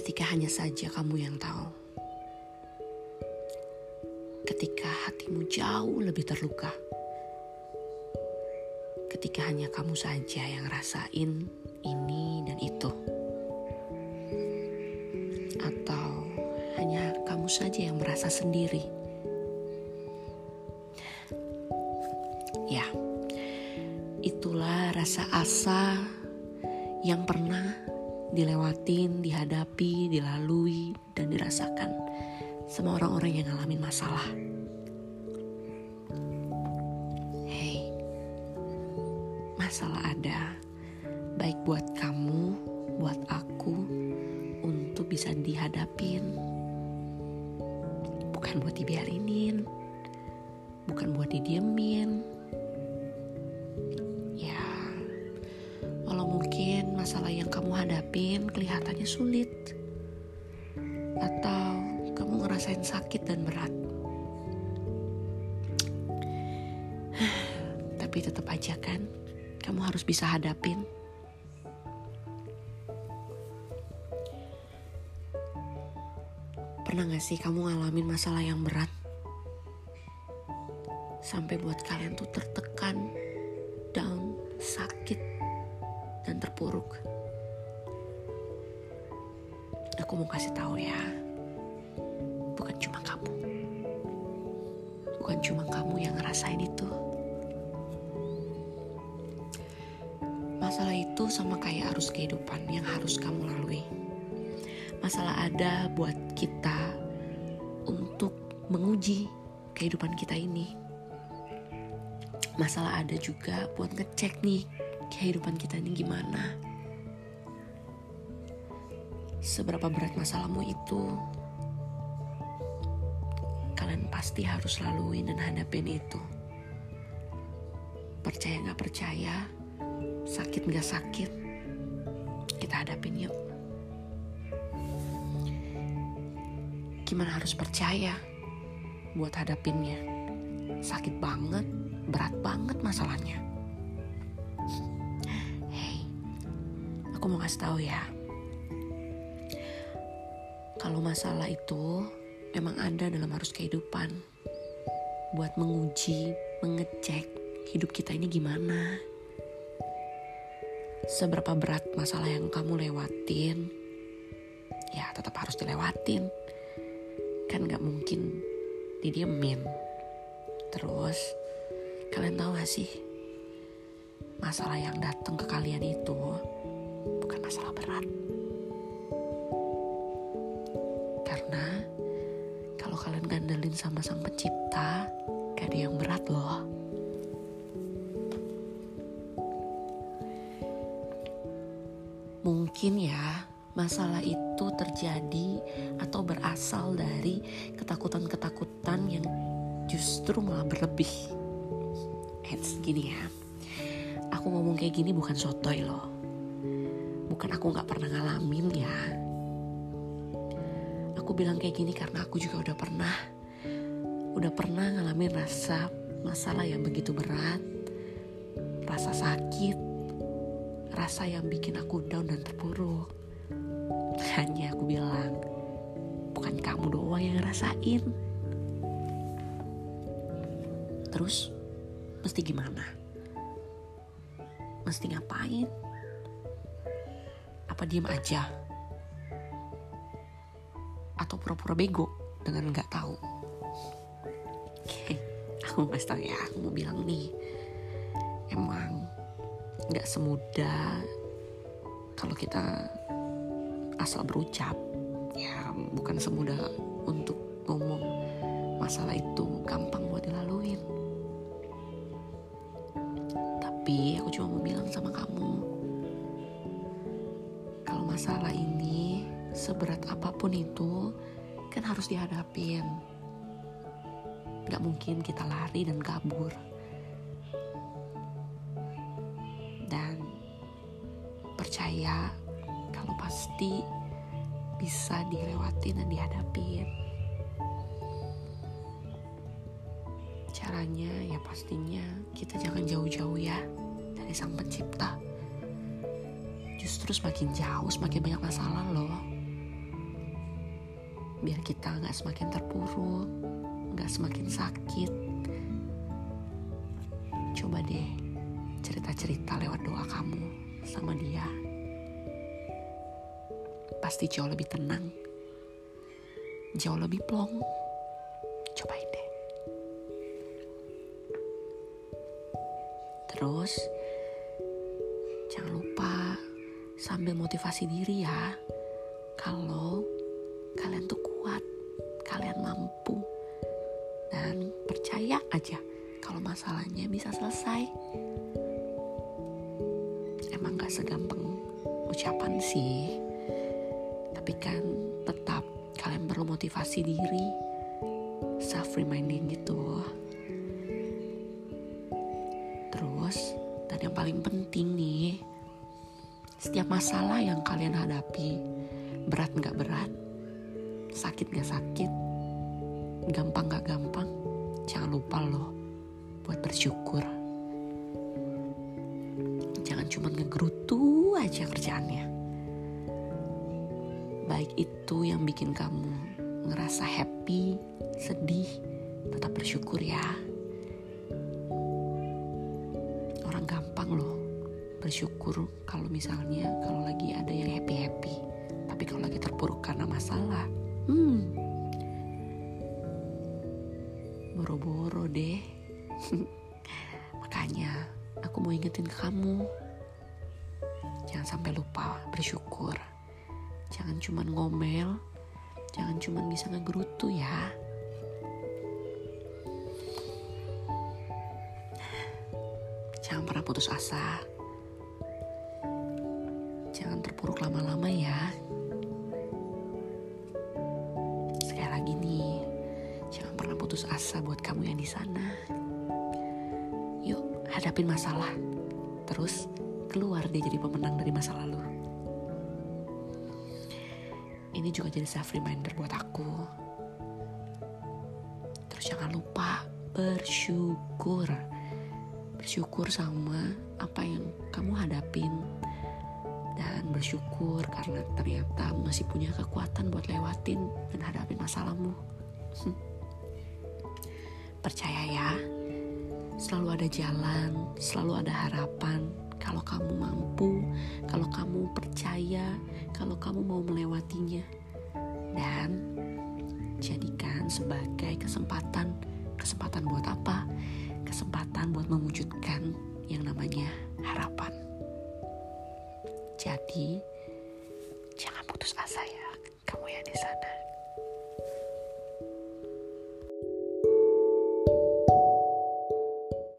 ketika hanya saja kamu yang tahu. Ketika hatimu jauh lebih terluka. Ketika hanya kamu saja yang rasain ini dan itu. Atau hanya kamu saja yang merasa sendiri. Ya, itulah rasa asa yang pernah dilewatin, dihadapi, dilalui, dan dirasakan sama orang-orang yang ngalamin masalah. Hey, masalah ada, baik buat kamu, buat aku, untuk bisa dihadapin. Bukan buat dibiarinin, bukan buat didiemin, masalah yang kamu hadapin kelihatannya sulit atau kamu ngerasain sakit dan berat. Tapi tetap aja kan, kamu harus bisa hadapin. Pernah gak sih kamu ngalamin masalah yang berat? Sampai buat kalian tuh tertekan, down, sakit, dan terpuruk. Aku mau kasih tahu ya, bukan cuma kamu. Bukan cuma kamu yang ngerasain itu. Masalah itu sama kayak arus kehidupan yang harus kamu lalui. Masalah ada buat kita untuk menguji kehidupan kita ini. Masalah ada juga buat ngecek nih kehidupan kita ini gimana. Seberapa berat masalahmu itu, kalian pasti harus laluin dan hadapin itu. Percaya gak percaya, sakit gak sakit, kita hadapin yuk. Gimana harus percaya buat hadapinnya? Sakit banget, berat banget masalahnya. Aku mau kasih tahu ya. Kalau masalah itu memang ada dalam arus kehidupan. Buat menguji, mengecek hidup kita ini gimana. Seberapa berat masalah yang kamu lewatin, ya tetap harus dilewatin. Kan gak mungkin didiemin. Terus, kalian tahu gak sih? Masalah yang datang ke kalian itu bukan masalah berat. Karena kalau kalian gandelin sama sang pencipta, gak ada yang berat loh. Mungkin ya, masalah itu terjadi atau berasal dari ketakutan-ketakutan yang justru malah berlebih. Heads gini ya, aku ngomong kayak gini bukan sotoy loh bukan aku gak pernah ngalamin ya. Aku bilang kayak gini karena aku juga udah pernah udah pernah ngalamin rasa masalah yang begitu berat rasa sakit rasa yang bikin aku down dan terpuruk. Hanya aku bilang bukan kamu doang yang ngerasain. Terus mesti gimana? Mesti ngapain apa diem aja? Atau pura-pura bego dengan nggak tahu? Aku mau tahu ya, aku mau bilang nih, emang nggak semudah kalau kita asal berucap, ya bukan semudah untuk ngomong masalah itu gampang buat dilaluin. Tapi aku cuma mau bilang sama kamu, masalah ini, seberat apa pun itu, kan harus dihadapin. Gak mungkin kita lari dan kabur. Dan percaya kalau pasti bisa dilewatin dan dihadapin. Caranya ya pastinya kita jangan jauh-jauh ya dari sang pencipta justru semakin jauh semakin banyak masalah loh. Biar kita nggak semakin terpuruk nggak semakin sakit. Coba deh cerita-cerita lewat doa kamu sama dia. Pasti jauh lebih tenang jauh lebih plong. Cobain deh. Terus sambil motivasi diri ya. Kalau kalian tuh kuat kalian mampu dan percaya aja kalau masalahnya bisa selesai. Emang gak segampang ucapan sih tapi kan tetap kalian perlu motivasi diri self reminding gitu. Terus dan yang paling penting nih setiap masalah yang kalian hadapi berat nggak berat? Sakit nggak sakit? Gampang nggak gampang? Jangan lupa loh buat bersyukur. Jangan cuma ngegerutu aja kerjaannya. Baik itu yang bikin kamu ngerasa happy sedih tetap bersyukur ya bersyukur kalau misalnya kalau lagi ada yang happy happy tapi kalau lagi terpuruk karena masalah. Hmm. Boro-boro deh. Makanya aku mau ingetin ke kamu. Jangan sampai lupa bersyukur. Jangan cuman ngomel. Jangan cuman bisa ngegerutu ya. Jangan pernah putus asa jangan terpuruk lama-lama ya. Sekali lagi nih jangan pernah putus asa buat kamu yang di sana. Yuk hadapin masalah. Terus keluar dia jadi pemenang dari masa lalu. Ini juga jadi self reminder buat aku. Terus jangan lupa bersyukur. Bersyukur sama apa yang kamu hadapin dan bersyukur karena ternyata masih punya kekuatan buat lewatin dan hadapin masalahmu. Percaya ya selalu ada jalan selalu ada harapan. Kalau kamu mampu kalau kamu percaya kalau kamu mau melewatinya. Dan jadikan sebagai kesempatan. Kesempatan buat apa? Kesempatan buat mewujudkan yang namanya harapan jadi jangan